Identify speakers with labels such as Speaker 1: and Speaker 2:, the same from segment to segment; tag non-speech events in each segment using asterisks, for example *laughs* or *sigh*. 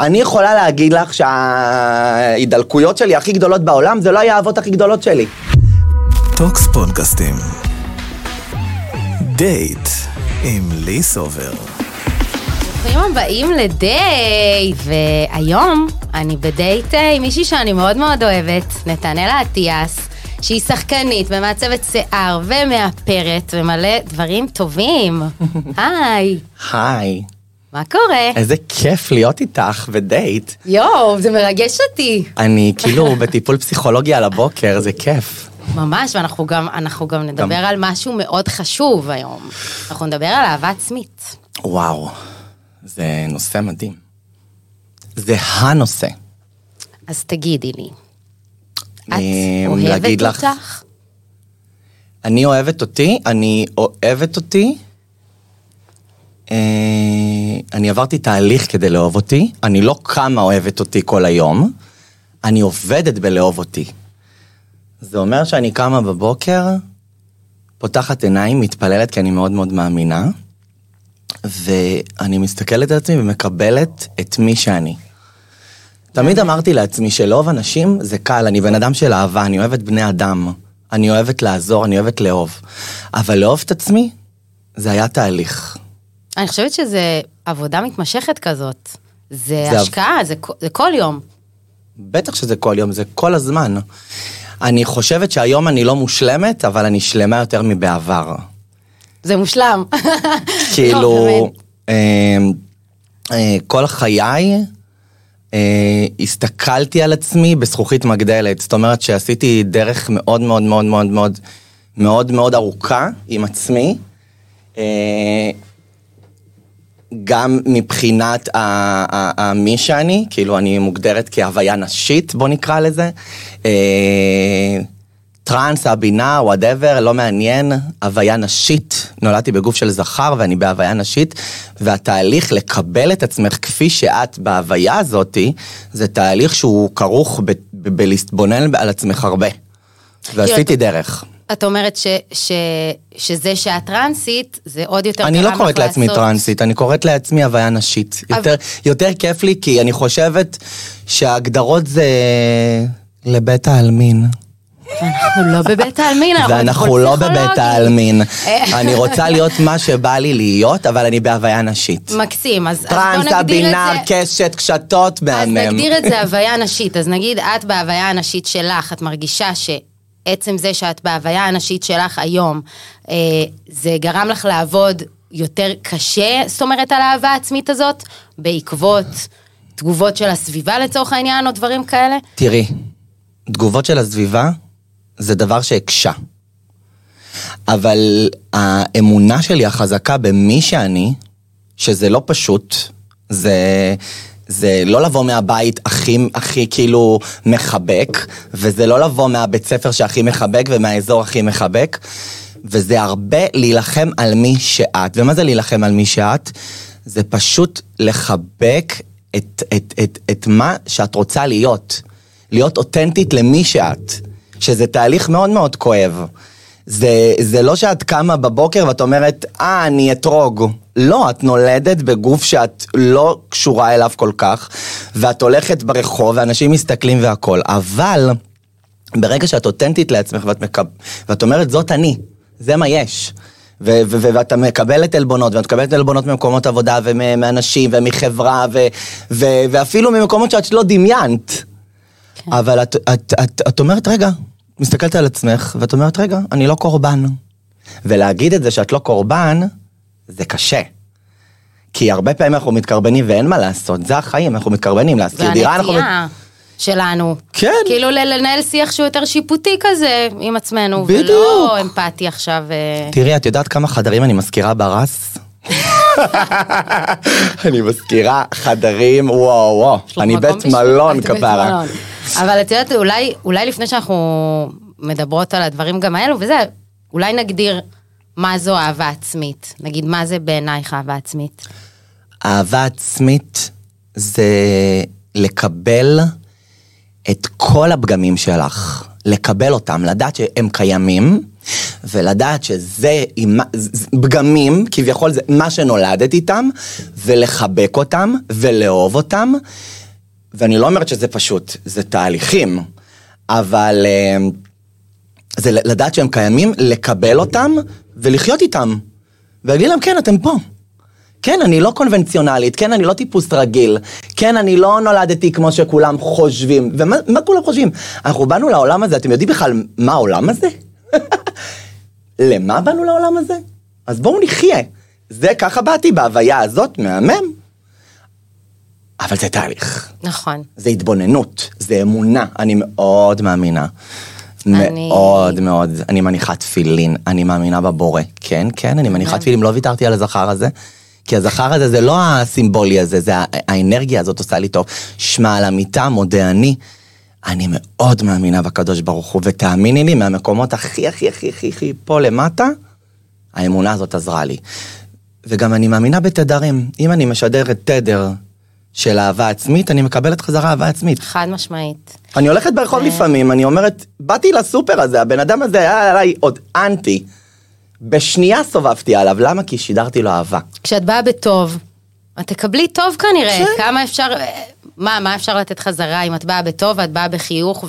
Speaker 1: אני יכולה להגיד לך שההידלקויות שלי הכי גדולות בעולם זה לא היה האהבות הכי גדולות שלי.
Speaker 2: טוקס פודקאסטים. דייט עם לי סובר.
Speaker 3: ברוכים הבאים לדייט, והיום אני בדייט אה, עם מישהי שאני מאוד מאוד אוהבת, נתנאלה אטיאס, שהיא שחקנית ומעצבת שיער ומאפרת ומלא דברים טובים. *laughs* היי,
Speaker 1: היי,
Speaker 3: מה קורה?
Speaker 1: איזה כיף להיות איתך בדייט.
Speaker 3: יואו, זה מרגש אותי.
Speaker 1: אני כאילו בטיפול פסיכולוגי על הבוקר, זה כיף.
Speaker 3: ממש, ואנחנו גם, אנחנו גם נדבר על משהו מאוד חשוב היום. אנחנו נדבר על אהבה עצמית.
Speaker 1: וואו, זה נושא מדהים. זה הנושא.
Speaker 3: אז תגידי לי, את אוהבת
Speaker 1: להגיד לך-
Speaker 3: אותך?
Speaker 1: אני אוהבת אותי, אני אוהבת אותי. אה, אני עברתי תהליך כדי לאהוב אותי, אני לא קמה אוהבת אותי כל היום, אני עובדת בלאהוב אותי. זה אומר שאני קמה בבוקר, פותחת עיניים, מתפללת כי אני מאוד מאוד מאמינה, ואני מסתכלת על עצמי ומקבלת את מי שאני. תמיד אמרתי לעצמי שלאהוב אנשים זה קל, אני בן אדם של אהבה, אני אוהבת בני אדם. אני אוהבת לעזור, אני אוהבת לאהוב. אבל לאהוב את עצמי, זה היה תהליך.
Speaker 3: אני חושבת שזה עבודה מתמשכת כזאת. זה
Speaker 1: זה
Speaker 3: השקעה, זה, זה כל יום.
Speaker 1: בטח שזה כל יום, זה כל הזמן. אני חושבת שהיום אני לא מושלמת, אבל אני שלמה יותר מבעבר.
Speaker 3: זה מושלם.
Speaker 1: כאילו. אה, אה, כל חיי אה, הסתכלתי על עצמי בזכוכית מגדלת. זאת אומרת שעשיתי דרך מאוד מאוד מאוד מאוד מאוד דרך מאוד מאוד ארוכה עם עצמי. גם מבחינת מי שאני, כאילו אני מוגדרת כהוויה נשית, בוא נקרא לזה. אה, טראנס, הבינה, whatever, לא מעניין, הוויה נשית. נולדתי בגוף של זכר ואני בהוויה נשית, והתהליך לקבל את עצמך כפי שאת בהוויה הזאתי, זה תהליך שהוא כרוך בלהתבונן על עצמך הרבה. ועשיתי דרך.
Speaker 3: את אומרת ש, ש, שזה שאת טרנסית, זה עוד יותר
Speaker 1: אני לא קוראת לעצמי
Speaker 3: לעשות-
Speaker 1: טרנסית, אני קוראת לעצמי הוויה נשית. יותר, יותר כיף לי, כי אני חושבת שההגדרות זה לבית העלמין.
Speaker 3: אנחנו לא בבית העלמין, אנחנו
Speaker 1: ואנחנו לא. בבית העלמין. אני רוצה להיות מה שבא לי להיות, אבל אני בהוויה נשית.
Speaker 3: מקסים, אז, אז בוא נגדיר את זה...
Speaker 1: קשת, קשתות,
Speaker 3: אז
Speaker 1: מהמם.
Speaker 3: נגדיר את זה הוויה נשית, אז נגיד את בהוויה הנשית שלך, את מרגישה שעצם זה שאת בהוויה הנשית שלך היום, אה, זה גרם לך לעבוד יותר קשה, זאת אומרת, על האהבה העצמית הזאת, בעקבות תגובות של הסביבה לצורך העניין, או דברים כאלה?
Speaker 1: תראי, תגובות של הסביבה זה דבר שהקשה. אבל האמונה שלי החזקה במי שאני, שזה לא פשוט, זה, זה לא לבוא מהבית הכי, הכי כאילו מחבק, וזה לא לבוא מהבית ספר שהכי מחבק ומהאזור הכי מחבק, וזה הרבה להילחם על מי שאת. ומה זה להילחם על מי שאת? זה פשוט לחבק את, את, את, את מה שאת רוצה להיות. להיות אותנטית למי שאת. שזה תהליך מאוד מאוד כואב. זה, זה לא שאת קמה בבוקר ואת אומרת, אה, אני אתרוג. לא, את נולדת בגוף שאת לא קשורה אליו כל כך, ואת הולכת ברחוב ואנשים מסתכלים והכול. אבל ברגע שאת אותנטית לעצמך ואת, מקב... ואת אומרת, זאת אני, זה מה יש. ו- ו- ו- ואתה מקבלת עלבונות, ואת מקבלת עלבונות ממקומות עבודה ומאנשים ומחברה, ו- ו- ואפילו ממקומות שאת לא דמיינת.
Speaker 3: כן.
Speaker 1: אבל את, את, את, את אומרת, רגע, מסתכלת על עצמך, ואת אומרת, רגע, אני לא קורבן. ולהגיד את זה שאת לא קורבן, זה קשה. כי הרבה פעמים אנחנו מתקרבנים ואין מה לעשות, זה החיים, אנחנו מתקרבנים, להשכיר דירה, אנחנו...
Speaker 3: והנטייה שלנו.
Speaker 1: כן.
Speaker 3: כאילו לנהל שיח שהוא יותר שיפוטי כזה עם עצמנו,
Speaker 1: בדיוק.
Speaker 3: ולא אמפתי עכשיו. אה,
Speaker 1: תראי, את יודעת כמה חדרים אני משכירה ברס? *laughs* *laughs* אני משכירה חדרים, וואו וואו, אני בית מלון כפרה.
Speaker 3: אבל את יודעת, אולי, אולי לפני שאנחנו מדברות על הדברים גם האלו, וזה, אולי נגדיר מה זו אהבה עצמית. נגיד, מה זה בעינייך אהבה עצמית?
Speaker 1: אהבה עצמית זה לקבל את כל הפגמים שלך, לקבל אותם, לדעת שהם קיימים, ולדעת שזה עם פגמים, כביכול זה מה שנולדת איתם, ולחבק אותם, ולאהוב אותם. ואני לא אומרת שזה פשוט, זה תהליכים, אבל אה, זה לדעת שהם קיימים, לקבל אותם ולחיות איתם. ולהגיד להם, כן, אתם פה. כן, אני לא קונבנציונלית, כן, אני לא טיפוס רגיל, כן, אני לא נולדתי כמו שכולם חושבים. ומה מה כולם חושבים? אנחנו באנו לעולם הזה, אתם יודעים בכלל מה העולם הזה? *laughs* למה באנו לעולם הזה? אז בואו נחיה. זה ככה באתי בהוויה הזאת, מהמם. אבל זה תהליך.
Speaker 3: נכון.
Speaker 1: זה התבוננות, זה אמונה, אני מאוד מאמינה.
Speaker 3: אני-
Speaker 1: מאוד מאוד, אני מניחה תפילין, אני מאמינה בבורא. כן, כן, אני מניחה תפילין, לא ויתרתי על הזכר הזה. כי הזכר הזה זה לא הסימבולי הזה, זה האנרגיה הזאת עושה לי טוב. שמע על המיטה, מודה אני. אני מאוד מאמינה בקדוש ברוך הוא, ותאמיני לי, מהמקומות הכי הכי הכי הכי הכי פה למטה, האמונה הזאת עזרה לי. וגם אני מאמינה בתדרים. אם אני משדרת תדר של אהבה עצמית, אני מקבלת חזרה אהבה עצמית.
Speaker 3: חד משמעית.
Speaker 1: אני הולכת ברחוב לפעמים, אני אומרת, באתי לסופר הזה, הבן אדם הזה היה עליי עוד אנטי. בשנייה סובבתי עליו, למה? כי שידרתי לו אהבה.
Speaker 3: כשאת באה בטוב, את תקבלי טוב כנראה.
Speaker 1: כן.
Speaker 3: כמה אפשר, מה, מה אפשר לתת חזרה אם את באה בטוב ואת באה בחיוך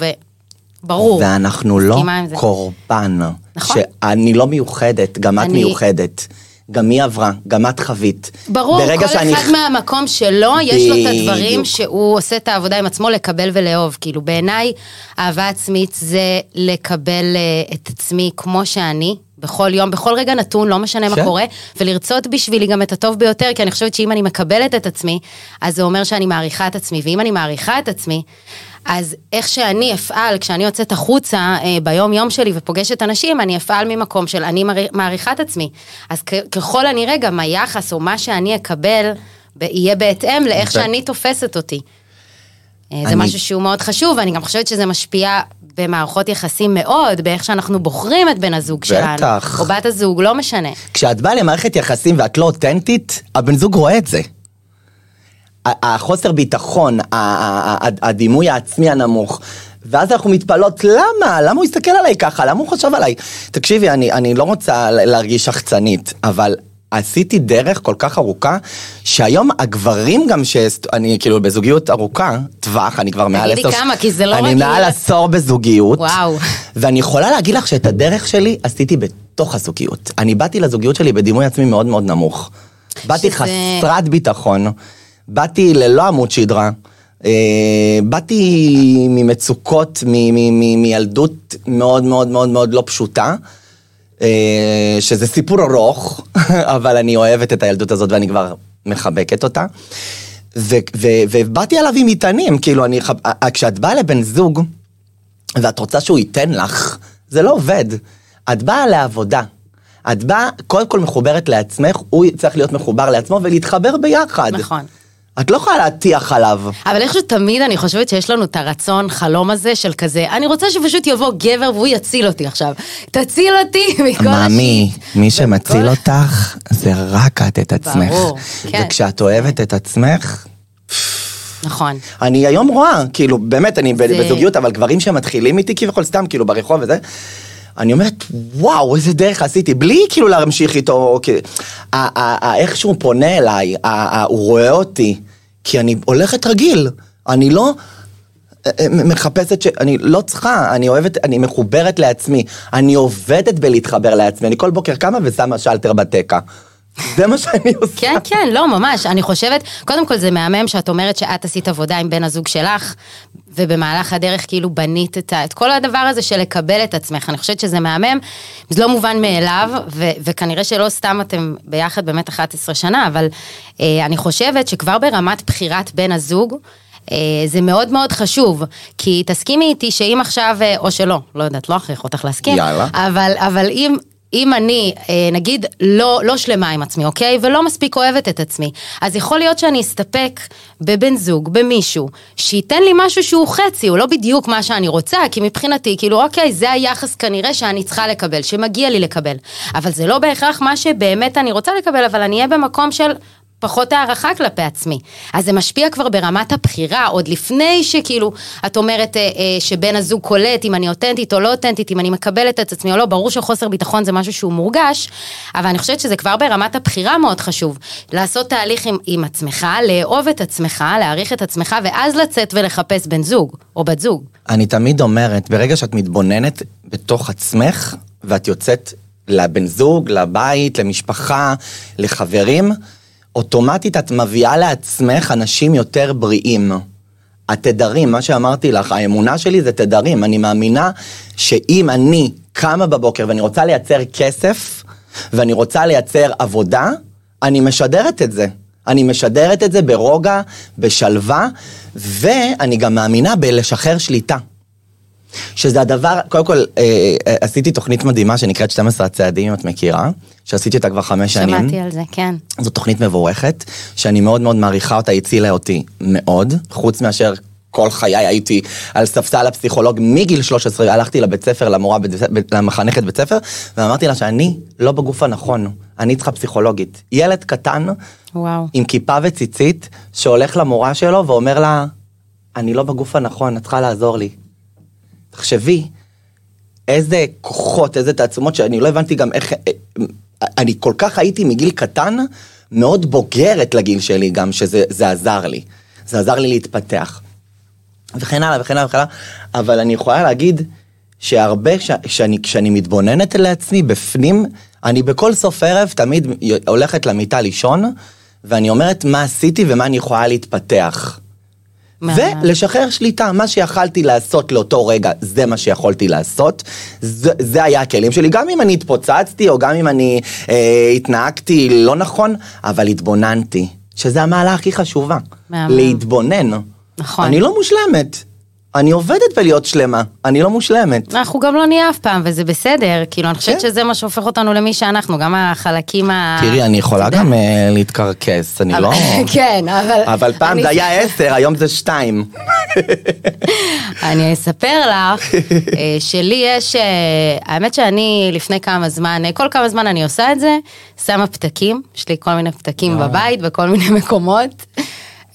Speaker 3: וברור.
Speaker 1: ואנחנו לא. קורבן.
Speaker 3: נכון.
Speaker 1: שאני לא מיוחדת, גם את
Speaker 3: אני-
Speaker 1: מיוחדת. גם היא עברה, גם את חווית.
Speaker 3: ברור, כל
Speaker 1: שאני-
Speaker 3: אחד מהמקום שלו, יש לו את הדברים
Speaker 1: בדיוק.
Speaker 3: שהוא עושה את העבודה עם עצמו לקבל ולאהוב. כאילו בעיניי, אהבה עצמית זה לקבל אה, את עצמי כמו שאני, בכל יום, בכל רגע נתון, לא משנה מה
Speaker 1: כן.
Speaker 3: קורה, ולרצות בשבילי גם את הטוב ביותר, כי אני חושבת שאם אני מקבלת את עצמי, אז זה אומר שאני מעריכה את עצמי, ואם אני מעריכה את עצמי, אז איך שאני אפעל, כשאני יוצאת החוצה אה, ביום יום שלי ופוגשת אנשים, אני אפעל ממקום של אני מעריכה את עצמי. אז ככל הנראה גם היחס או מה שאני אקבל יהיה בהתאם לאיך שאני תופסת אותי. אה, זה
Speaker 1: אני-
Speaker 3: משהו שהוא מאוד חשוב, ואני גם חושבת שזה משפיע במערכות יחסים מאוד, באיך שאנחנו בוחרים את בן הזוג שלנו.
Speaker 1: בטח.
Speaker 3: או בת הזוג, לא משנה.
Speaker 1: כשאת באה למערכת יחסים ואת לא אותנטית, הבן זוג רואה את זה. החוסר ביטחון, הדימוי העצמי הנמוך. ואז אנחנו מתפלאות, למה? למה הוא הסתכל עליי ככה? למה הוא חשב עליי? תקשיבי, אני, אני לא רוצה להרגיש שחצנית, אבל עשיתי דרך כל כך ארוכה, שהיום הגברים גם שאני כאילו בזוגיות ארוכה, טווח, אני כבר מעל
Speaker 3: תגידי
Speaker 1: עשר...
Speaker 3: כמה, כי זה לא
Speaker 1: אני
Speaker 3: רגיל.
Speaker 1: מעל עשור בזוגיות.
Speaker 3: וואו.
Speaker 1: ואני יכולה להגיד לך שאת הדרך שלי עשיתי בתוך הזוגיות. אני באתי לזוגיות שלי בדימוי עצמי מאוד מאוד נמוך. באתי
Speaker 3: שזה-
Speaker 1: חסרת ביטחון, באתי ללא עמוד שדרה, אה, באתי ממצוקות, מילדות מאוד מאוד מאוד מאוד לא פשוטה. אה, שזה סיפור ארוך, *laughs* אבל אני אוהבת את הילדות הזאת ואני כבר מחבקת אותה. ו- ו- ובאתי עליו עם מטענים, כאילו, אני, כשאת באה לבן זוג, ואת רוצה שהוא ייתן לך, זה לא עובד. את באה לעבודה. את באה, קודם כל מחוברת לעצמך, הוא צריך להיות מחובר לעצמו ולהתחבר ביחד.
Speaker 3: נכון.
Speaker 1: את לא יכולה להטיח עליו.
Speaker 3: אבל איכשהו תמיד אני חושבת שיש לנו את הרצון, חלום הזה של כזה, אני רוצה שפשוט יבוא גבר והוא יציל אותי עכשיו. תציל אותי *laughs* מכל
Speaker 1: מאמי,
Speaker 3: השיט.
Speaker 1: מי שמציל אותך, זה רק את את עצמך.
Speaker 3: ברור, כן.
Speaker 1: וכשאת אוהבת את עצמך,
Speaker 3: נכון.
Speaker 1: אני היום רואה, כאילו, באמת, אני
Speaker 3: זה-
Speaker 1: בזוגיות, אבל גברים שמתחילים איתי כביכול סתם, כאילו, ברחוב וזה, אני אומרת, וואו, איזה דרך עשיתי, בלי כאילו להמשיך איתו, ה- איך שהוא פונה אליי, הוא רואה אותי, כי אני הולכת רגיל, אני לא... אה, אה, מחפשת ש... אני לא צריכה, אני אוהבת, אני מחוברת לעצמי, אני עובדת בלהתחבר לעצמי, אני כל בוקר קמה ושמה שלטר בתקע. זה מה שאני עושה.
Speaker 3: כן, כן, לא, ממש. אני חושבת, קודם כל זה מהמם שאת אומרת שאת עשית עבודה עם בן הזוג שלך, ובמהלך הדרך כאילו בנית את, את כל הדבר הזה של לקבל את עצמך. אני חושבת שזה מהמם, זה לא מובן מאליו, ו, וכנראה שלא סתם אתם ביחד באמת 11 שנה, אבל אה, אני חושבת שכבר ברמת בחירת בן הזוג, אה, זה מאוד מאוד חשוב, כי תסכימי איתי שאם עכשיו, אה, או שלא, לא יודעת, לא אכריח אותך להסכים,
Speaker 1: יאללה.
Speaker 3: אבל, אבל אם, אם אני, אה, נגיד, לא, לא שלמה עם עצמי, אוקיי? ולא מספיק אוהבת את עצמי, אז יכול להיות שאני אסתפק בבן זוג, במישהו, שייתן לי משהו שהוא חצי, הוא לא בדיוק מה שאני רוצה, כי מבחינתי, כאילו, אוקיי, זה היחס כנראה שאני צריכה לקבל, שמגיע לי לקבל. אבל זה לא בהכרח מה שבאמת אני רוצה לקבל, אבל אני אהיה במקום של... פחות הערכה כלפי עצמי. אז זה משפיע כבר ברמת הבחירה, עוד לפני שכאילו, את אומרת אה, אה, שבן הזוג קולט אם אני אותנטית או לא אותנטית, אם אני מקבלת את עצמי או לא, ברור שחוסר ביטחון זה משהו שהוא מורגש, אבל אני חושבת שזה כבר ברמת הבחירה מאוד חשוב. לעשות תהליך עם, עם עצמך, לאהוב את עצמך, להעריך את עצמך, ואז לצאת ולחפש בן זוג או בת זוג.
Speaker 1: אני תמיד אומרת, ברגע שאת מתבוננת בתוך עצמך, ואת יוצאת לבן זוג, לבית, למשפחה, לחברים, אוטומטית את מביאה לעצמך אנשים יותר בריאים. התדרים, מה שאמרתי לך, האמונה שלי זה תדרים. אני מאמינה שאם אני קמה בבוקר ואני רוצה לייצר כסף, ואני רוצה לייצר עבודה, אני משדרת את זה. אני משדרת את זה ברוגע, בשלווה, ואני גם מאמינה בלשחרר שליטה. שזה הדבר, קודם כל, אה, אה, עשיתי תוכנית מדהימה שנקראת 12 הצעדים, אם את מכירה, שעשיתי אותה כבר חמש שנים.
Speaker 3: שמעתי על זה, כן.
Speaker 1: זו תוכנית מבורכת, שאני מאוד מאוד מעריכה אותה, הצילה אותי מאוד, חוץ מאשר כל חיי הייתי על ספסל הפסיכולוג מגיל 13, הלכתי לבית ספר, למורה, בית- למחנכת בית ספר, ואמרתי לה שאני לא בגוף הנכון, אני צריכה פסיכולוגית. ילד קטן,
Speaker 3: וואו.
Speaker 1: עם כיפה וציצית, שהולך למורה שלו ואומר לה, אני לא בגוף הנכון, את צריכה לעזור לי. תחשבי, איזה כוחות, איזה תעצומות, שאני לא הבנתי גם איך... אני כל כך הייתי מגיל קטן, מאוד בוגרת לגיל שלי גם, שזה זה עזר לי. זה עזר לי להתפתח. וכן הלאה וכן הלאה וכן הלאה, אבל אני יכולה להגיד שהרבה, ש, שאני, כשאני מתבוננת לעצמי בפנים, אני בכל סוף ערב תמיד הולכת למיטה לישון, ואני אומרת מה עשיתי ומה אני יכולה להתפתח. ולשחרר שליטה, מה שיכלתי לעשות לאותו רגע, זה מה שיכולתי לעשות, זה, זה היה הכלים שלי, גם אם אני התפוצצתי, או גם אם אני אה, התנהגתי לא נכון, אבל התבוננתי, שזה המעלה הכי חשובה,
Speaker 3: מהמם.
Speaker 1: להתבונן.
Speaker 3: נכון.
Speaker 1: אני לא מושלמת, אני עובדת בלהיות שלמה, אני לא מושלמת.
Speaker 3: אנחנו גם לא נהיה אף פעם, וזה בסדר, כאילו, אני חושבת
Speaker 1: כן.
Speaker 3: שזה מה שהופך אותנו למי שאנחנו, גם החלקים ה...
Speaker 1: תראי, אני יכולה. גם אה, להתקרקס, אני לא... *laughs*
Speaker 3: כן, אבל...
Speaker 1: אבל פעם זה היה עשר, היום זה שתיים. *laughs*
Speaker 3: אני אספר לך אה, שלי יש, אה, האמת שאני לפני כמה זמן, כל כמה זמן אני עושה את זה, שמה פתקים, יש לי כל מיני פתקים בבית בכל מיני מקומות.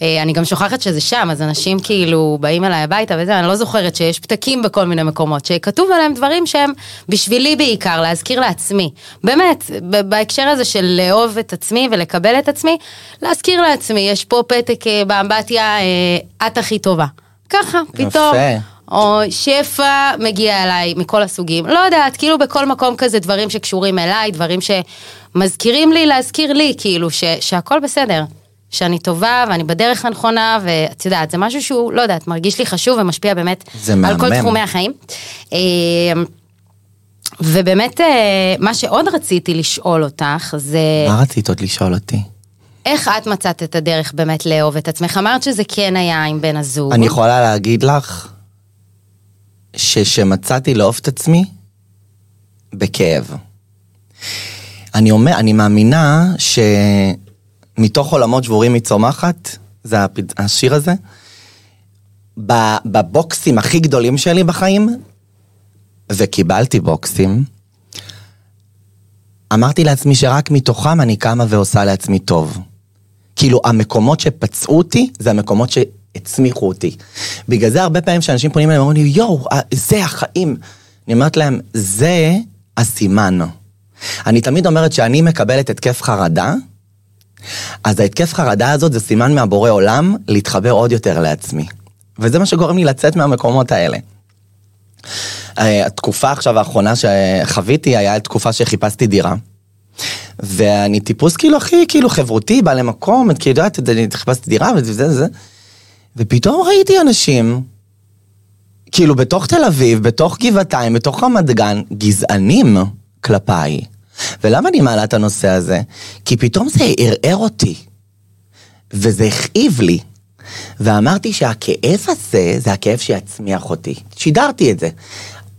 Speaker 3: אה, אני גם שוכחת שזה שם, אז אנשים כאילו באים אליי הביתה וזה, אני לא זוכרת שיש פתקים בכל מיני מקומות, שכתוב עליהם דברים שהם בשבילי בעיקר, להזכיר לעצמי. באמת, בהקשר הזה של לאהוב את עצמי ולקבל את עצמי, להזכיר לעצמי, יש פה פתק אה, באמבטיה, אה, את הכי טובה. ככה, פתאום. או שפע מגיע אליי מכל הסוגים, לא יודעת, כאילו בכל מקום כזה דברים שקשורים אליי, דברים שמזכירים לי להזכיר לי, כאילו ש, שהכל בסדר, שאני טובה ואני בדרך הנכונה, ואת יודעת, זה משהו שהוא, לא יודעת, מרגיש לי חשוב ומשפיע באמת על כל. תחומי החיים. אה, ובאמת, אה, מה שעוד רציתי לשאול אותך, זה
Speaker 1: מה רצית עוד לשאול אותי?
Speaker 3: איך את מצאת את הדרך באמת לאהוב את עצמך? אמרת שזה כן היה עם בן הזוג.
Speaker 1: אני יכולה להגיד לך ששמצאתי לאהוב את עצמי בכאב. אני אומר, אני מאמינה שמתוך עולמות שבורים היא צומחת, זה השיר הזה, בבוקסים הכי גדולים שלי בחיים, וקיבלתי בוקסים, אמרתי לעצמי שרק מתוכם אני קמה ועושה לעצמי טוב. כאילו, המקומות שפצעו אותי, זה המקומות שהצמיחו אותי. בגלל זה הרבה פעמים שאנשים פונים אליהם, אומרים לי, יואו, זה החיים. אני אומרת להם, זה הסימן. אני תמיד אומרת שאני מקבלת התקף חרדה, אז ההתקף חרדה הזאת זה סימן מהבורא עולם להתחבר עוד יותר לעצמי. וזה מה שגורם לי לצאת מהמקומות האלה. אה, התקופה עכשיו האחרונה שחוויתי היה תקופה שחיפשתי דירה. ואני טיפוס כאילו הכי כאילו חברותי, בא למקום, את כאילו יודעת, אני חיפשתי דירה וזה וזה. ופתאום ראיתי אנשים, כאילו בתוך תל אביב, בתוך גבעתיים, בתוך רמת גן, גזענים כלפיי. ולמה אני מעלה את הנושא הזה? כי פתאום זה ערער אותי. וזה הכאיב לי. ואמרתי שהכאב הזה, זה הכאב שיצמיח אותי. שידרתי את זה.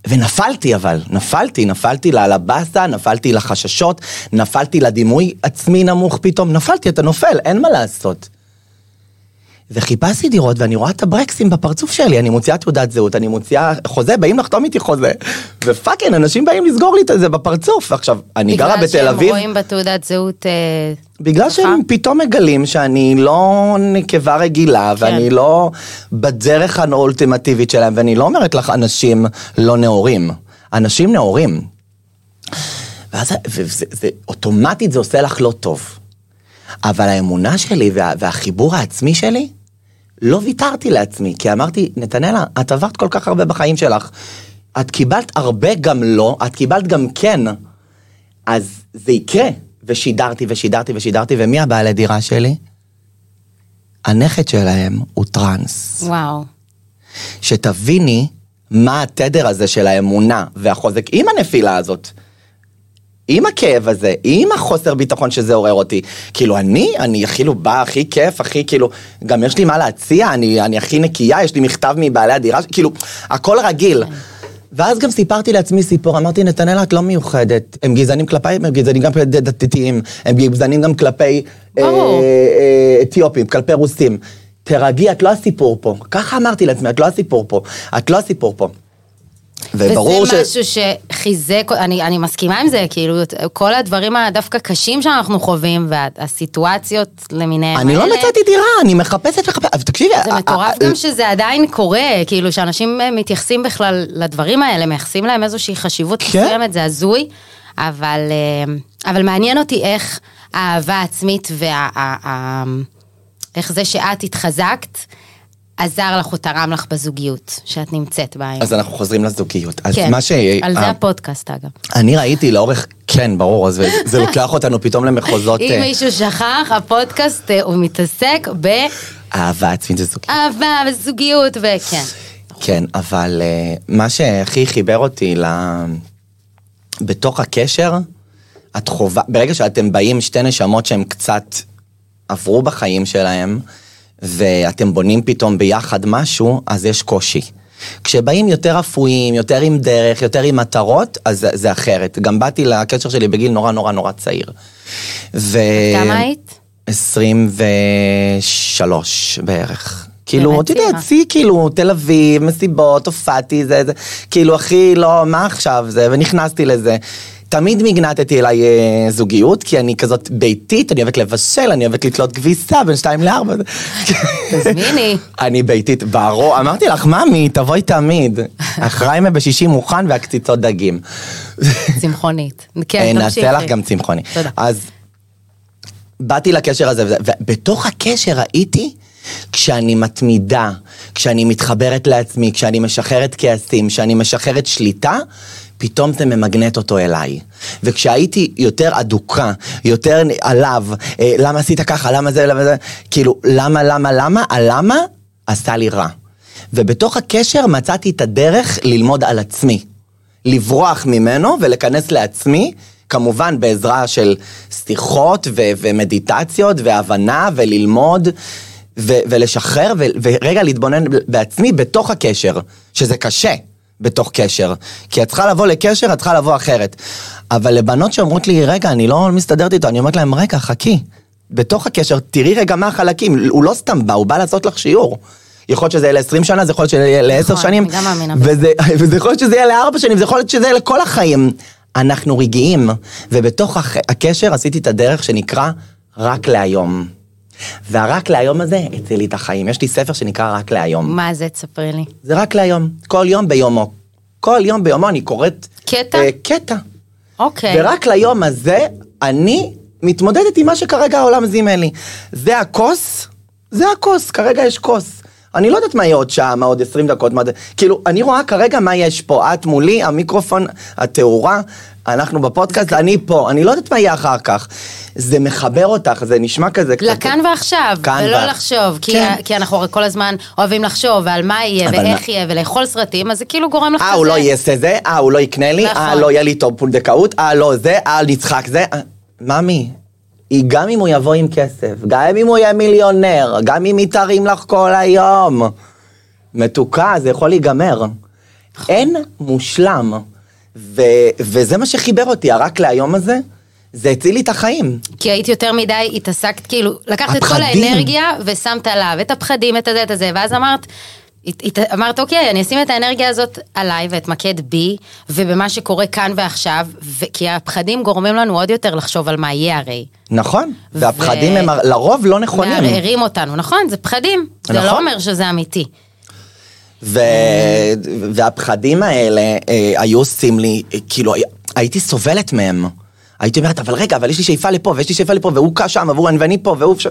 Speaker 1: ונפלתי אבל, נפלתי, נפלתי לה- לבאסה, נפלתי לחששות, נפלתי לדימוי עצמי נמוך פתאום, נפלתי, אתה נופל, אין מה לעשות. וחיפשתי דירות, ואני רואה את הברקסים בפרצוף שלי, אני מוציאה תעודת זהות, אני מוציאה חוזה, באים לחתום איתי חוזה, ופאקינג, אנשים באים לסגור לי את זה בפרצוף. עכשיו, אני גרה בתל אביב,
Speaker 3: בגלל שהם רואים בתעודת זהות... אה,
Speaker 1: בגלל? שהם פתאום מגלים שאני לא נקבה רגילה,
Speaker 3: כן.
Speaker 1: ואני לא בדרך האולטימטיבית שלהם, ואני לא אומרת לך אנשים לא נאורים, אנשים נאורים. ואז וזה, זה, אוטומטית זה עושה לך לא טוב. אבל האמונה שלי וה, והחיבור העצמי שלי, לא ויתרתי לעצמי, כי אמרתי, נתנאלה, את עברת כל כך הרבה בחיים שלך. את קיבלת הרבה גם לא, את קיבלת גם כן. אז זה יקרה. ושידרתי ושידרתי ושידרתי, ומי הבעלי דירה שלי? הנכד שלהם הוא טראנס.
Speaker 3: וואו.
Speaker 1: שתביני מה התדר הזה של האמונה והחוזק עם הנפילה הזאת. עם הכאב הזה, עם החוסר ביטחון שזה עורר אותי. כאילו אני, אני כאילו בא הכי כיף, הכי כאילו, גם יש לי מה להציע, אני, אני הכי נקייה, יש לי מכתב מבעלי הדירה, כאילו, הכל רגיל. ואז גם סיפרתי לעצמי סיפור, אמרתי, נתנאלה, את לא מיוחדת. הם גזענים כלפיי, הם גזענים גם כלפי דתיים, הם גזענים גם כלפי אה. אה, אתיופים, כלפי רוסים. תרגי, את לא הסיפור פה. ככה אמרתי לעצמי, את לא הסיפור פה. את לא הסיפור פה. וברור
Speaker 3: וזה משהו שחיזק, אני, אני מסכימה עם זה, כאילו, כל הדברים הדווקא קשים שאנחנו חווים, והסיטואציות למיניהם
Speaker 1: אני לא
Speaker 3: האלה,
Speaker 1: מצאתי דירה, אני מחפשת מחפשת, אבל תקשיבי,
Speaker 3: זה מטורף גם שזה עדיין קורה, כאילו שאנשים אה, מתייחסים בכלל לדברים האלה, מייחסים להם איזושהי חשיבות
Speaker 1: כן.
Speaker 3: מסוימת, זה הזוי, אבל, אה, אבל מעניין אותי איך האהבה העצמית וה... איך זה שאת התחזקת, עזר לך או תרם לך בזוגיות שאת נמצאת בה היום.
Speaker 1: אז אנחנו חוזרים לזוגיות. אז
Speaker 3: כן,
Speaker 1: מה ש...
Speaker 3: על זה
Speaker 1: אה,
Speaker 3: הפודקאסט אגב.
Speaker 1: אני ראיתי לאורך, כן, ברור, אז זה לוקח אותנו פתאום למחוזות
Speaker 3: אם
Speaker 1: אה,
Speaker 3: מישהו שכח, הפודקאסט אה, הוא מתעסק
Speaker 1: אהבה עצמית וזוגיות.
Speaker 3: באהבה וזוגיות וכן.
Speaker 1: כן, אבל מה שהכי חיבר אותי ל... בתוך הקשר, את חובה, ברגע שאתם באים שתי נשמות שהם קצת עברו בחיים שלהם, ואתם בונים פתאום ביחד משהו, אז יש קושי. כשבאים יותר אפויים, יותר עם דרך, יותר עם מטרות, אז זה, זה אחרת. גם באתי לקשר שלי בגיל נורא נורא נורא צעיר. ו...
Speaker 3: כמה היית?
Speaker 1: 23 בערך. כאילו,
Speaker 3: באמת
Speaker 1: את יודעת,
Speaker 3: צעירה.
Speaker 1: שיא כאילו, תל אביב, מסיבות, הופעתי, זה, זה, כאילו, הכי לא, מה עכשיו זה, ונכנסתי לזה. תמיד מגנטתי אליי אה, זוגיות, כי אני כזאת ביתית, אני אוהבת לבשל, אני אוהבת לתלות כביסה בין שתיים לארבע.
Speaker 3: תזמיני. *laughs*
Speaker 1: אני ביתית, ברור, אמרתי לך, ממי, תבואי תמיד. *laughs* החריימה בשישי מוכן והקציצות דגים.
Speaker 3: צמחונית.
Speaker 1: אה,
Speaker 3: כן, תמשיכי.
Speaker 1: נעשה לך גם צמחוני.
Speaker 3: תודה.
Speaker 1: אז באתי לקשר הזה, ובתוך הקשר ראיתי, כשאני מתמידה, כשאני מתחברת לעצמי, כשאני משחררת כעסים, כשאני משחררת שליטה, פתאום זה ממגנט אותו אליי. וכשהייתי יותר אדוקה, יותר עליו, אה, למה עשית ככה, למה זה, למה זה, כאילו, למה, למה, למה, הלמה עשה לי רע. ובתוך הקשר מצאתי את הדרך ללמוד על עצמי. לברוח ממנו ולהיכנס לעצמי, כמובן בעזרה של שיחות ו- ומדיטציות והבנה וללמוד ו- ולשחרר ו- ורגע להתבונן בעצמי בתוך הקשר, שזה קשה בתוך קשר. כי את צריכה לבוא לקשר, את צריכה לבוא אחרת. אבל לבנות שאומרות לי, רגע, אני לא מסתדרת איתו, אני אומרת להם, רגע, חכי. בתוך הקשר, תראי רגע מה החלקים, הוא לא סתם בא, הוא בא לעשות לך שיעור. יכול להיות שזה יהיה ל-20 שנה, זה יכול להיות שזה יהיה ל-10
Speaker 3: נכון,
Speaker 1: שנים. וזה, *laughs* וזה יכול להיות שזה יהיה לארבע שנים, זה יכול להיות שזה יהיה לכל החיים. אנחנו רגעיים, ובתוך הקשר עשיתי את הדרך שנקרא רק להיום. והרק להיום הזה הציל לי את החיים. יש לי ספר שנקרא רק להיום.
Speaker 3: מה זה? תספרי לי.
Speaker 1: זה רק להיום, כל יום ביומו. כל יום ביומו אני קוראת...
Speaker 3: קטע?
Speaker 1: אה, קטע.
Speaker 3: אוקיי.
Speaker 1: ורק ליום הזה, אני מתמודדת עם מה שכרגע העולם זימן לי. זה הכוס, זה הכוס, כרגע יש כוס. אני לא יודעת מה יהיה עוד שעה, מה עוד 20 דקות, מה. כאילו, אני רואה כרגע מה יש פה. את מולי, המיקרופון, התאורה, אנחנו בפודקאסט, אני פה. אני לא יודעת מה יהיה אחר כך. זה מחבר אותך, זה נשמע כזה קצת...
Speaker 3: לכאן ועכשיו,
Speaker 1: כאן
Speaker 3: ולא
Speaker 1: ועכשיו.
Speaker 3: לחשוב, כי,
Speaker 1: כן.
Speaker 3: כי אנחנו הרי כל הזמן אוהבים לחשוב על מה יהיה ואיך
Speaker 1: מה-
Speaker 3: יהיה ולאכול סרטים, אז זה כאילו גורם לך
Speaker 1: אה, הוא לא יעשה זה, אה, הוא לא יקנה לי, אה,
Speaker 3: נכון.
Speaker 1: לא יהיה לי טוב פונדקאות, אה, לא זה, אה, נצחק זה. אה, ממי, גם אם הוא יבוא עם כסף, גם אם הוא יהיה מיליונר, גם אם היא תרים לך כל היום. מתוקה, זה יכול להיגמר. אין מושלם. ו- וזה מה שחיבר אותי, הרק להיום הזה, זה הציל לי את החיים.
Speaker 3: כי היית יותר מדי, התעסקת, כאילו, לקחת את כל
Speaker 1: הפחדים.
Speaker 3: האנרגיה ושמת עליו את הפחדים, את הזה, את הזה, ואז אמרת, אמרת, אוקיי, אני אשים את האנרגיה הזאת עליי ואתמקד בי, ובמה שקורה כאן ועכשיו, ו- כי הפחדים גורמים לנו עוד יותר לחשוב על מה יהיה הרי.
Speaker 1: נכון, והפחדים הם לרוב לא נכונים.
Speaker 3: מערערים אותנו, נכון, זה פחדים, זה
Speaker 1: נכון.
Speaker 3: לא אומר שזה אמיתי.
Speaker 1: ו... והפחדים האלה אה, היו עושים לי, אה, כאילו, הי- הייתי סובלת מהם. הייתי אומרת, אבל רגע, אבל יש לי שאיפה לפה, ויש לי שאיפה לפה, והוא קע שם, והוא ואני פה, והוא... ש...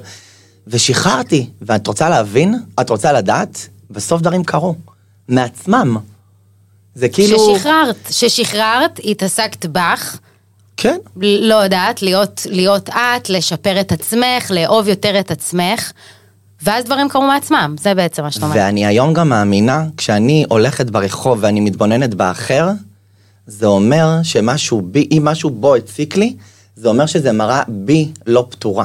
Speaker 1: ושחררתי. ואת רוצה להבין? את רוצה לדעת? בסוף דברים קרו. מעצמם. זה כאילו...
Speaker 3: ששחררת, ששחררת, התעסקת בך,
Speaker 1: כן.
Speaker 3: לא יודעת, להיות, להיות את, לשפר את עצמך, לאהוב יותר את עצמך, ואז דברים קרו מעצמם, זה בעצם מה שאת אומרת.
Speaker 1: ואני היום גם מאמינה, כשאני הולכת ברחוב ואני מתבוננת באחר, זה אומר שמשהו בי, אם משהו בו הציק לי, זה אומר שזה מראה בי לא פתורה.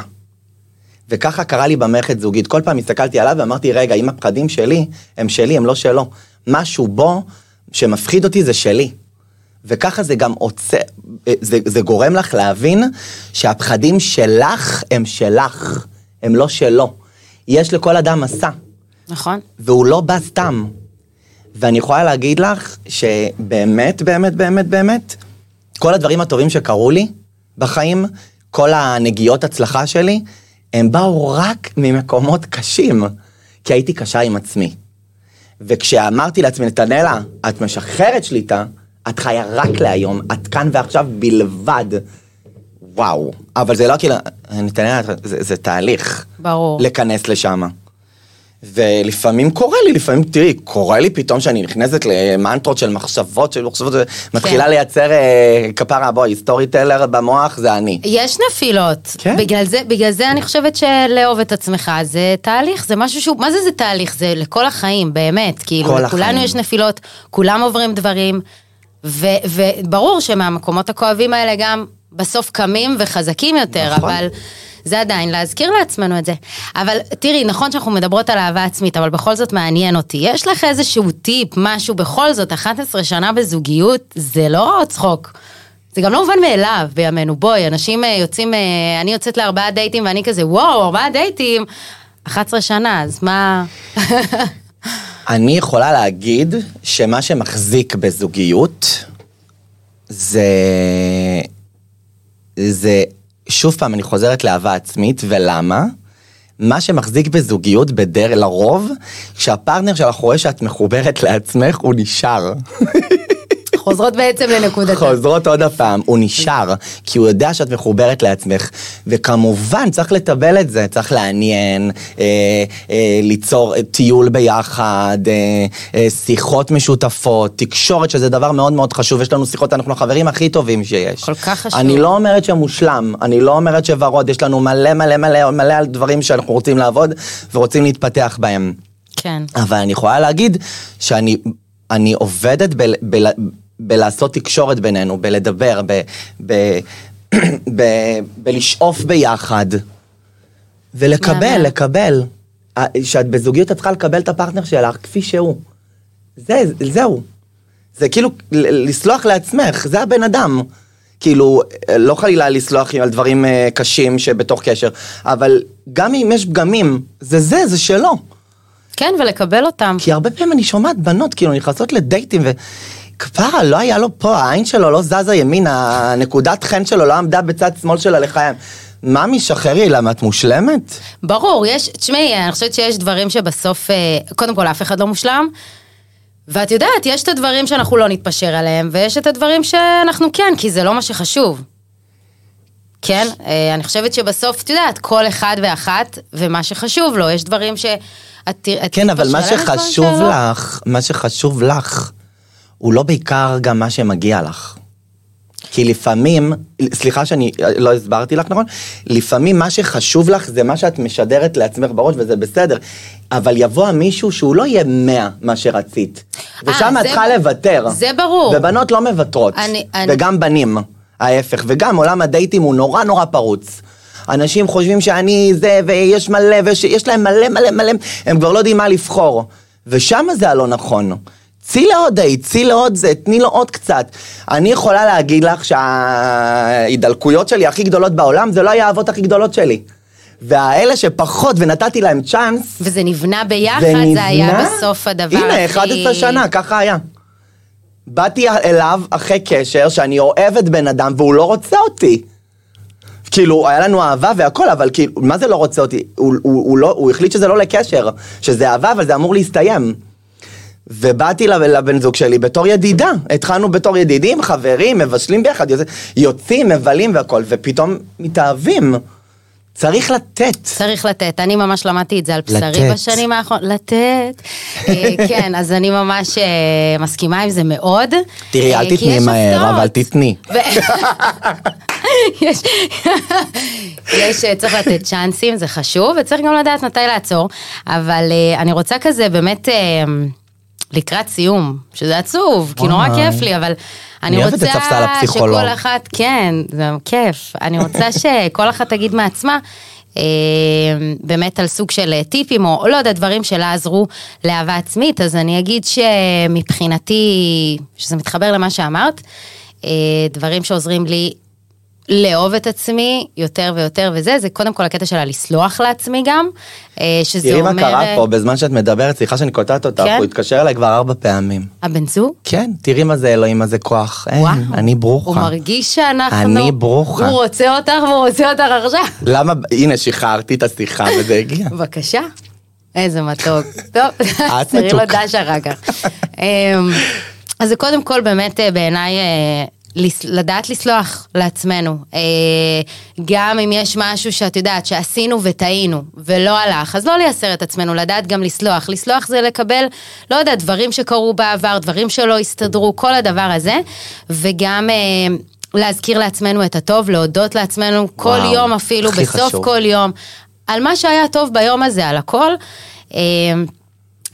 Speaker 1: וככה קרה לי במערכת זוגית. כל פעם הסתכלתי עליו ואמרתי, רגע, אם הפחדים שלי, הם שלי, הם לא שלו. משהו בו שמפחיד אותי זה שלי. וככה זה גם עוצר, זה, זה גורם לך להבין שהפחדים שלך הם שלך, הם לא שלו. יש לכל אדם מסע.
Speaker 3: נכון?
Speaker 1: והוא לא בא סתם. ואני יכולה להגיד לך שבאמת, באמת, באמת, באמת, כל הדברים הטובים שקרו לי בחיים, כל הנגיעות הצלחה שלי, הם באו רק ממקומות קשים, כי הייתי קשה עם עצמי. וכשאמרתי לעצמי, נתנאלה, את משחררת שליטה, את חיה רק להיום, את כאן ועכשיו בלבד. וואו. אבל זה לא כאילו, נתנאלה, זה, זה תהליך.
Speaker 3: ברור.
Speaker 1: להיכנס לשם. ולפעמים קורה לי, לפעמים, תראי, קורה לי פתאום שאני נכנסת למנטרות של מחשבות, של מחשבות, מתחילה
Speaker 3: כן.
Speaker 1: לייצר אה, כפרה, בואי, סטורי טלר במוח זה אני.
Speaker 3: יש נפילות,
Speaker 1: כן.
Speaker 3: בגלל, זה, בגלל זה אני חושבת שלאהוב את עצמך זה תהליך, זה משהו שהוא, מה זה זה תהליך? זה לכל החיים, באמת, כאילו,
Speaker 1: כל
Speaker 3: לכולנו
Speaker 1: החיים.
Speaker 3: יש נפילות, כולם עוברים דברים, וברור שמהמקומות הכואבים האלה גם בסוף קמים וחזקים יותר,
Speaker 1: נכון.
Speaker 3: אבל זה עדיין להזכיר לעצמנו את זה. אבל תראי, נכון שאנחנו מדברות על אהבה עצמית, אבל בכל זאת מעניין אותי, יש לך איזשהו טיפ, משהו, בכל זאת, 11 שנה בזוגיות, זה לא צחוק. זה גם לא מובן מאליו בימינו, בואי, אנשים אה, יוצאים, אה, אני יוצאת לארבעה דייטים ואני כזה, וואו, ארבעה דייטים, 11 שנה, אז מה... *laughs*
Speaker 1: אני יכולה להגיד שמה שמחזיק בזוגיות זה... זה... שוב פעם, אני חוזרת לאהבה עצמית, ולמה? מה שמחזיק בזוגיות בדר לרוב, כשהפרטנר שלך רואה שאת מחוברת לעצמך, הוא נשאר. *laughs*
Speaker 3: חוזרות בעצם לנקודתה.
Speaker 1: חוזרות עוד הפעם, הוא נשאר, כי הוא יודע שאת מחוברת לעצמך, וכמובן צריך לטבל את זה, צריך לעניין, אה, אה, ליצור טיול ביחד, אה, אה, שיחות משותפות, תקשורת שזה דבר מאוד מאוד חשוב, יש לנו שיחות, אנחנו החברים הכי טובים שיש.
Speaker 3: כל כך חשוב.
Speaker 1: אני לא אומרת שמושלם, אני לא אומרת שוורוד, יש לנו מלא מלא מלא מלא על דברים שאנחנו רוצים לעבוד ורוצים להתפתח בהם.
Speaker 3: כן.
Speaker 1: אבל אני יכולה להגיד שאני אני עובדת ב, ב, בלעשות תקשורת בינינו, בלדבר, ב, ב, ב, בלשאוף ביחד, ולקבל. לקבל. שאת בזוגיות את צריכה לקבל את הפרטנר שלך כפי שהוא. זה, זהו. זה כאילו לסלוח לעצמך, זה הבן אדם. כאילו, לא חלילה לסלוח על דברים אה, קשים שבתוך קשר, אבל גם אם יש פגמים, זה זה, זה שלו.
Speaker 3: כן, ולקבל אותם.
Speaker 1: כי הרבה פעמים אני שומעת בנות כאילו נכנסות לדייטים וכפרה לא היה לו פה, העין שלו לא זזה ימינה, הנקודת חן שלו לא עמדה בצד שמאל שלה לחיים. ממי, שחררי, למה את מושלמת?
Speaker 3: ברור, יש, תשמעי, אני חושבת שיש דברים שבסוף, אה, קודם כל אף אחד לא מושלם, ואת יודעת, יש את הדברים שאנחנו לא נתפשר עליהם, ויש את הדברים שאנחנו כן, כי זה לא מה שחשוב. כן, אה, אני חושבת שבסוף, את יודעת, כל אחד ואחת, ומה שחשוב לו, יש דברים ש... את ת- את
Speaker 1: כן, אבל מה שחשוב. לך, מה שחשוב לך, הוא לא בעיקר גם מה שמגיע לך. כי לפעמים, סליחה שאני לא הסברתי לך נכון, לפעמים מה שחשוב לך זה מה שאת משדרת לעצמך בראש וזה בסדר, אבל יבוא מישהו שהוא לא יהיה מאה מה שרצית. ושם
Speaker 3: אה,
Speaker 1: את
Speaker 3: זה-
Speaker 1: צריכה לוותר.
Speaker 3: זה ברור.
Speaker 1: ובנות לא מוותרות.
Speaker 3: אני- אני-
Speaker 1: וגם בנים, ההפך. וגם עולם הדייטים הוא נורא נורא פרוץ. אנשים חושבים שאני זה, ויש מלא, ויש יש להם מלא מלא מלא, הם כבר לא יודעים מה לבחור. ושם זה הלא נכון. צאי לעוד דייט, צאי לעוד זה, תני לו עוד קצת. אני יכולה להגיד לך שההידלקויות שלי הכי גדולות בעולם, זה לא היה האהבות הכי גדולות שלי. והאלה שפחות ונתתי להם צ'אנס,
Speaker 3: וזה נבנה ביחד,
Speaker 1: זה נבנה...
Speaker 3: זה היה בסוף הדבר הכי...
Speaker 1: הנה, 11 שנה, ככה היה. באתי אליו אחרי קשר שאני אוהבת בן אדם והוא לא רוצה אותי. כאילו, היה לנו אהבה והכל, אבל כאילו, מה זה לא רוצה אותי? הוא, הוא, הוא, לא, הוא החליט שזה לא לקשר, שזה אהבה, אבל זה אמור להסתיים. ובאתי לב- לבן זוג שלי בתור ידידה. התחלנו בתור ידידים, חברים, מבשלים ביחד, יוצא- יוצאים, מבלים והכל, ופתאום מתאהבים. צריך לתת.
Speaker 3: צריך לתת, אני ממש למדתי את זה על בשרי
Speaker 1: לתת.
Speaker 3: בשנים האחרונות, לתת. אה, *laughs* כן, אז אני ממש אה, מסכימה עם זה מאוד.
Speaker 1: תראי,
Speaker 3: אה,
Speaker 1: אל תתני מהר. אבל תתני. *laughs*
Speaker 3: יש, יש, צריך לתת צ'אנסים, זה חשוב, וצריך גם לדעת מתי לעצור, אבל אני רוצה כזה באמת... לקראת סיום, שזה עצוב, כי נורא. כיף לי, אבל אני רוצה. שכל אחת, כן, זה כיף, אני רוצה *laughs* שכל אחת תגיד מעצמה, אה, באמת על סוג של אה, טיפים, או לא יודעת, דברים שלה עזרו לאהבה עצמית, אז אני אגיד שמבחינתי, שזה מתחבר למה שאמרת, אה, דברים שעוזרים לי לאהוב את עצמי יותר ויותר וזה, זה קודם כל הקטע שלה לסלוח לעצמי גם, אה, שזה
Speaker 1: תראי
Speaker 3: אומר...
Speaker 1: מה קרה פה בזמן שאת מדברת, סליחה שאני קוטעת אותך,
Speaker 3: כן?
Speaker 1: הוא התקשר אליי כבר ארבע פעמים.
Speaker 3: הבן זוג?
Speaker 1: כן, תראי מה זה אלוהים, מה זה כוח. אין,
Speaker 3: וואו.
Speaker 1: אני ברוכה.
Speaker 3: הוא מרגיש שאנחנו...
Speaker 1: אני ברוכה.
Speaker 3: הוא רוצה אותך והוא רוצה אותך עכשיו.
Speaker 1: למה, הנה, שחררתי את השיחה וזה הגיע. *laughs*
Speaker 3: בבקשה. איזה מתוק. טוב, *laughs*
Speaker 1: את
Speaker 3: תראי לו. דש אחר כך. אמ, אז זה קודם כל באמת אה, בעיניי אה, לדעת לסלוח לעצמנו. אה, גם אם יש משהו שאת יודעת שעשינו וטעינו ולא הלך, אז לא לייסר את עצמנו, לדעת גם לסלוח. לסלוח זה לקבל, לא יודעת, דברים שקרו בעבר, דברים שלא הסתדרו, כל הדבר הזה. וגם... אה, להזכיר לעצמנו את הטוב, להודות לעצמנו כל
Speaker 1: וואו,
Speaker 3: יום אפילו, בסוף
Speaker 1: חשוב.
Speaker 3: כל יום, על מה שהיה טוב ביום הזה, על הכל.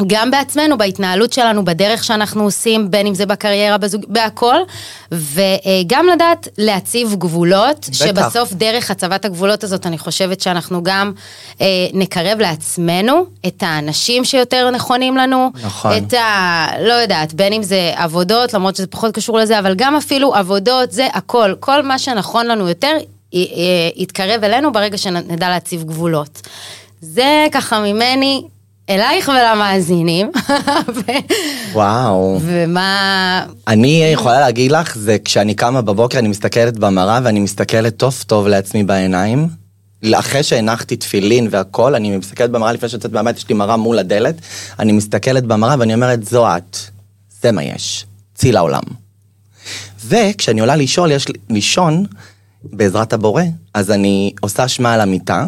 Speaker 3: גם בעצמנו, בהתנהלות שלנו, בדרך שאנחנו עושים, בין אם זה בקריירה, בזוג, בהכל, וגם לדעת להציב גבולות,
Speaker 1: בטח.
Speaker 3: שבסוף דרך הצבת הגבולות הזאת, אני חושבת שאנחנו גם אה, נקרב לעצמנו את האנשים שיותר נכונים לנו,
Speaker 1: נכון.
Speaker 3: את ה... לא יודעת, בין אם זה עבודות, למרות שזה פחות קשור לזה, אבל גם אפילו עבודות, זה הכל, כל מה שנכון לנו יותר, יתקרב אלינו ברגע שנדע להציב גבולות. זה ככה ממני אלייך ולמאזינים. *laughs*
Speaker 1: וואו.
Speaker 3: ומה...
Speaker 1: אני יכולה להגיד לך, זה כשאני קמה בבוקר, אני מסתכלת במראה ואני מסתכלת טוב טוב לעצמי בעיניים. אחרי שהנחתי תפילין והכל, אני מסתכלת במראה לפני שיוצאת מהבית, יש לי מראה מול הדלת, אני מסתכלת במראה ואני אומרת, זו את, זה מה יש, צאי לעולם. וכשאני עולה לישון, יש לי, לישון, בעזרת הבורא, אז אני עושה שמע על המיטה,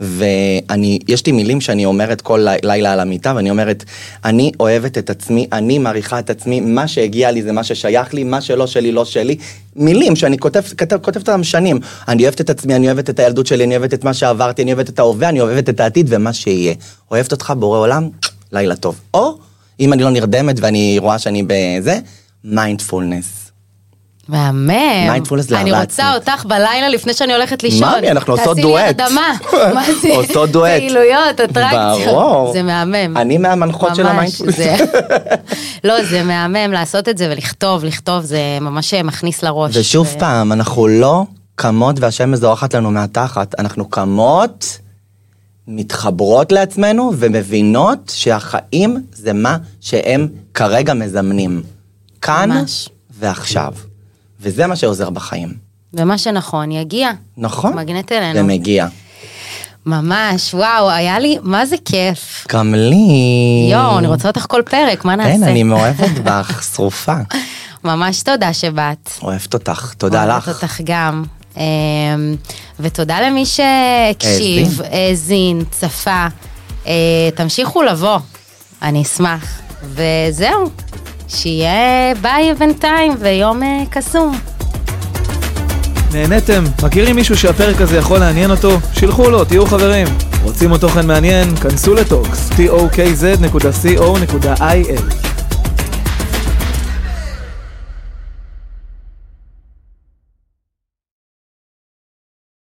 Speaker 1: ואני, יש לי מילים שאני אומרת כל לי, לילה על המיטה, ואני אומרת, אני אוהבת את עצמי, אני מעריכה את עצמי, מה שהגיע לי זה מה ששייך לי, מה שלא שלי לא שלי. מילים שאני כותב, כותב, כותבת אותם שנים. אני אוהבת את עצמי, אני אוהבת את הילדות שלי, אני אוהבת את מה שעברתי, אני אוהבת את ההווה, אני אוהבת את העתיד ומה שיהיה. אוהבת אותך, בורא עולם, לילה טוב. או, אם אני לא נרדמת ואני רואה שאני בזה, מיינדפולנס.
Speaker 3: מהמם.
Speaker 1: מיינדפולנס
Speaker 3: אני
Speaker 1: לאהבה
Speaker 3: רוצה. אותך בלילה לפני שאני הולכת לישון.
Speaker 1: מאמי, אנחנו עושות
Speaker 3: תעשי
Speaker 1: דואט.
Speaker 3: לי הרדמה. *laughs* מה זה?
Speaker 1: עושות דואט.
Speaker 3: פעילויות, אטרקציות.
Speaker 1: ברור.
Speaker 3: זה מהמם.
Speaker 1: אני מהמנחות של המיינדפולנס.
Speaker 3: זה- *laughs* לא, זה מהמם לעשות את זה ולכתוב, לכתוב, זה ממש מכניס לראש.
Speaker 1: ושוב פעם, אנחנו לא קמות והשם זורחת לנו מהתחת, אנחנו קמות, מתחברות לעצמנו ומבינות שהחיים זה מה שהם כרגע מזמנים. כאן
Speaker 3: ממש.
Speaker 1: ועכשיו. וזה מה שעוזר בחיים.
Speaker 3: ומה שנכון יגיע.
Speaker 1: נכון?
Speaker 3: מגנט אלינו.
Speaker 1: זה מגיע.
Speaker 3: ממש, וואו, היה לי, מה זה כיף.
Speaker 1: גם לי.
Speaker 3: יואו, אני רוצה אותך כל פרק, מה נעשה?
Speaker 1: כן, אני *laughs* מאוהבת בך, שרופה.
Speaker 3: ממש תודה שבאת.
Speaker 1: אוהבת אותך, תודה
Speaker 3: אוהבת
Speaker 1: לך.
Speaker 3: אותך גם. אמ, ותודה למי שהקשיב, האזין, צפה. אה, תמשיכו לבוא, אני אשמח. וזהו, שיהיה ביי בינתיים ויום אה, קסום.
Speaker 4: נהניתם? מכירים מישהו שהפרק הזה יכול לעניין אותו? שילחו לו, תהיו חברים. רוצים עוד תוכן מעניין? כנסו לטוקס, tokz.co.il